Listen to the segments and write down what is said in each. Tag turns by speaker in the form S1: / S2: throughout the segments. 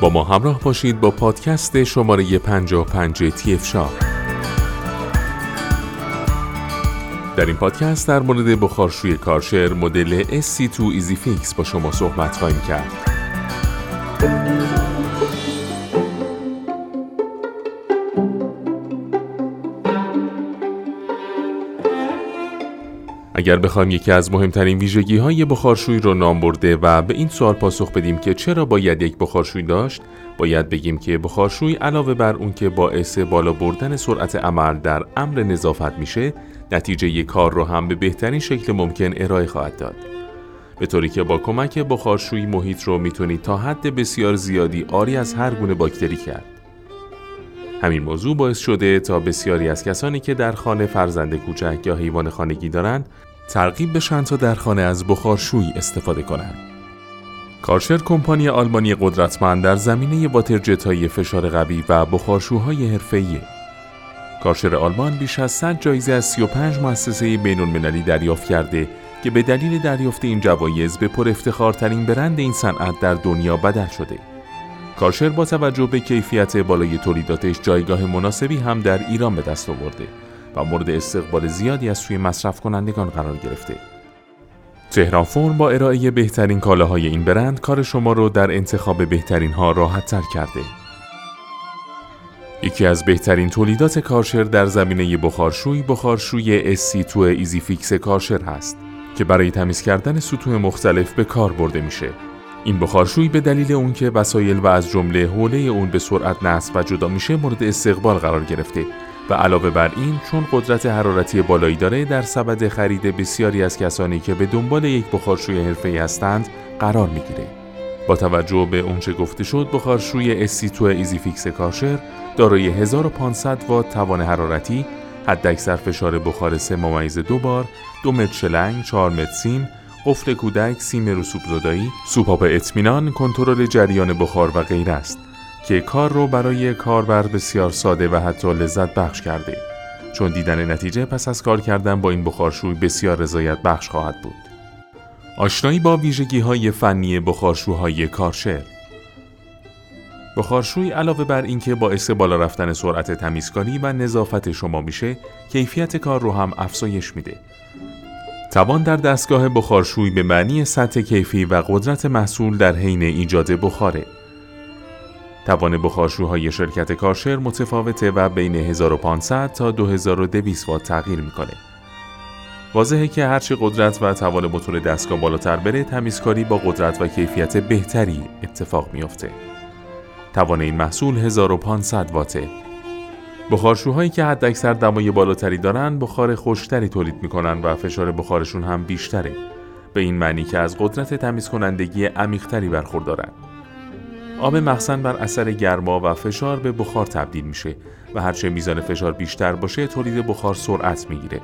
S1: با ما همراه باشید با پادکست شماره 55 تیف شا در این پادکست در مورد بخارشوی کارشر مدل SC2 Easy Fix با شما صحبت خواهیم کرد. اگر بخوایم یکی از مهمترین ویژگی های بخارشوی رو نام برده و به این سوال پاسخ بدیم که چرا باید یک بخارشوی داشت باید بگیم که بخارشوی علاوه بر اون که باعث بالا بردن سرعت عمل در امر نظافت میشه نتیجه یک کار رو هم به بهترین شکل ممکن ارائه خواهد داد. به طوری که با کمک بخارشویی محیط رو می‌تونید تا حد بسیار زیادی آری از هر گونه باکتری کرد. همین موضوع باعث شده تا بسیاری از کسانی که در خانه فرزند کوچک یا حیوان خانگی دارند ترغیب بشن تا در خانه از بخارشویی استفاده کنند. کارشر کمپانی آلمانی قدرتمند در زمینه واترجت های فشار قوی و بخارشوهای حرفه‌ایه. کارشر آلمان بیش از 100 جایزه از 35 مؤسسه بین المللی دریافت کرده که به دلیل دریافت این جوایز به پر افتخارترین برند این صنعت در دنیا بدل شده. کارشر با توجه به کیفیت بالای تولیداتش جایگاه مناسبی هم در ایران به دست آورده و مورد استقبال زیادی از سوی مصرف کنندگان قرار گرفته. تهران فرم با ارائه بهترین کالاهای این برند کار شما رو در انتخاب بهترین ها راحت تر کرده. یکی از بهترین تولیدات کارشر در زمینه بخارشوی بخارشوی SC2 Easy Fix کارشر هست که برای تمیز کردن سطوح مختلف به کار برده میشه. این بخارشوی به دلیل اون که وسایل و از جمله حوله اون به سرعت نصب و جدا میشه مورد استقبال قرار گرفته و علاوه بر این چون قدرت حرارتی بالایی داره در سبد خرید بسیاری از کسانی که به دنبال یک بخارشوی حرفه‌ای هستند قرار می‌گیره. با توجه به اونچه گفته شد بخارشوی SC2 Easy Fix Kärcher دارای 1500 وات توان حرارتی، حداکثر فشار بخار 3 ممیز دو بار، دو متر شلنگ، 4 متر سیم، قفل کودک، سیستم رسوب زدایی، سوپاپ اطمینان، کنترل جریان بخار و غیره است. که کار رو برای کاربر بسیار ساده و حتی لذت بخش کرده. چون دیدن نتیجه پس از کار کردن با این بخارشوی بسیار رضایت بخش خواهد بود. آشنایی با ویژگی های فنی بخارشوهای کارشر بخارشوی علاوه بر اینکه باعث بالا رفتن سرعت تمیزکاری و نظافت شما میشه کیفیت کار رو هم افزایش میده. توان در دستگاه بخارشوی به معنی سطح کیفی و قدرت محصول در حین ایجاد بخاره. توان بخارشوهای شرکت کارشر متفاوته و بین 1500 تا 2200 وات تغییر می‌کنه. واضحه که هرچی قدرت و توان موتور دستگاه بالاتر بره تمیزکاری با قدرت و کیفیت بهتری اتفاق میافته. توان این محصول 1500 واته. بخارشوهایی که حداکثر دمای بالاتری دارن بخار خوشتری تولید می‌کنن و فشار بخارشون هم بیشتره. به این معنی که از قدرت تمیز کنندگی عمیقتری برخوردارن. آب مخزن بر اثر گرما و فشار به بخار تبدیل میشه و هرچه میزان فشار بیشتر باشه تولید بخار سرعت می‌گیره.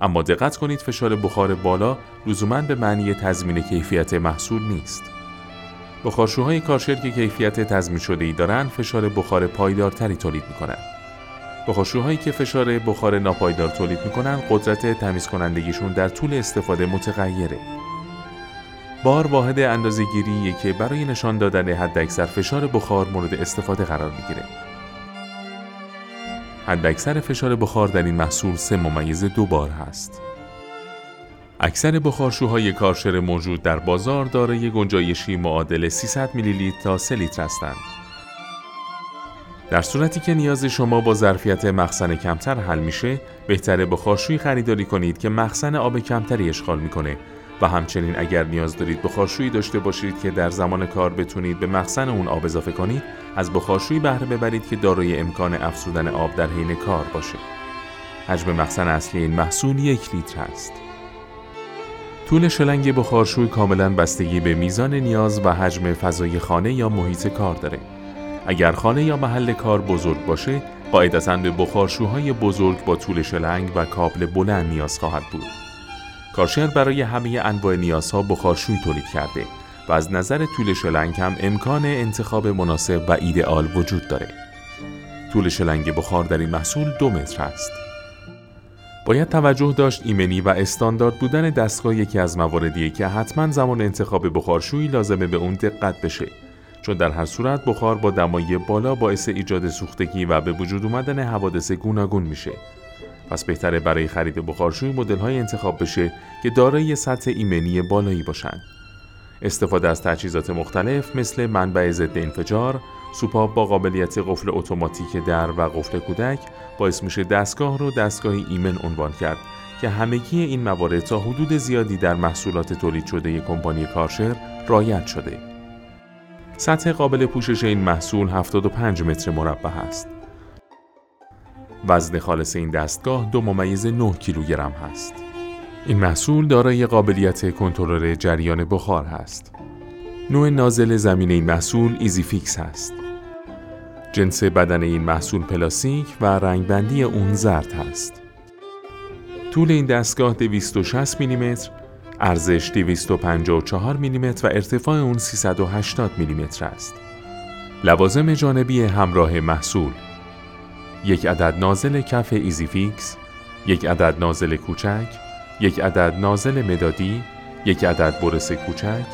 S1: اما دقت کنید فشار بخار بالا لزوما به معنی تضمین کیفیت محصول نیست. بخارشوهای کارشر که کیفیت تضمین شده ای دارن فشار بخار پایدارتری تولید می‌کنن. بخارشوهایی که فشار بخار ناپایدار تولید می‌کنن قدرت تمیز کنندگیشون در طول استفاده متغیره. بار واحد اندازه گیری که برای نشان دادن حداکثر فشار بخار مورد استفاده قرار می‌گیره. حداکثر فشار بخار در این محصول سه ممیز دو بار هست. اکثر بخارشوهای کارشر موجود در بازار دارای گنجایشی معادل 300 میلی لیتر تا 3 لیتر هستند. در صورتی که نیاز شما با ظرفیت مخزن کمتر حل میشه، بهتره بخارشویی خریداری کنید که مخزن آب کمتری اشغال می‌کنه و همچنین اگر نیاز دارید بخارشویی داشته باشید که در زمان کار بتونید به مخزن اون آب اضافه کنید از بخارشویی بهره ببرید که دارای امکان افزودن آب در حین کار باشه. حجم مخزن اصلی این محصول یک لیتر است. طول شلنگ بخارشوی کاملا بستگی به میزان نیاز و حجم فضای خانه یا محیط کار داره. اگر خانه یا محل کار بزرگ باشه قاعدتا به بخارشوهای بزرگ با طول شلنگ و کابل بلند نیاز خواهد بود. کارشر برای همه انواع نیازها بخارشوی تولید کرده و از نظر طول شلنگ هم امکان انتخاب مناسب و ایدئال وجود داره. طول شلنگ بخار در این محصول دو متر است. باید توجه داشت ایمنی و استاندارد بودن دستگاه یکی از مواردیه که حتما زمان انتخاب بخارشویی لازمه به اون دقت بشه چون در هر صورت بخار با دمایی بالا باعث ایجاد سوختگی و به وجود اومدن حوادث گوناگون میشه پس بهتره برای خرید بخارشوی مدل های انتخاب بشه که دارای سطح ایمنی بالایی باشند. استفاده از تجهیزات مختلف مثل منبع ضد انفجار، سوپاب با قابلیت قفل اتوماتیک در و قفل کودک باعث میشه دستگاه رو دستگاه ایمن عنوان کرد که همگی این موارد تا حدود زیادی در محصولات تولید شده کمپانی کارشر رایت شده. سطح قابل پوشش این محصول 75 متر مربع است. وزن خالص این دستگاه دو ممیز 9 کیلوگرم هست. این محصول دارای قابلیت کنترل جریان بخار هست. نوع نازل زمین این محصول Easy Fix هست. جنس بدنه این محصول پلاستیک و رنگبندی اون زرد هست. طول این دستگاه 260 میلیمتر، عرض 254 میلیمتر و ارتفاع اون 380 میلیمتر است. لوازم جانبی همراه محصول یک عدد نازل کف Easy Fix، یک عدد نازل کوچک، یک عدد نازل مدادی، یک عدد برس کوچک،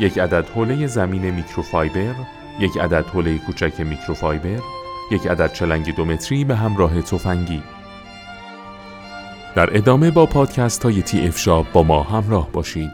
S1: یک عدد حوله زمین میکروفایبر، یک عدد حوله کوچک میکروفایبر، یک عدد شلنگ دو متری به همراه تفنگی. در ادامه با پادکست های تی اف با ما همراه باشید.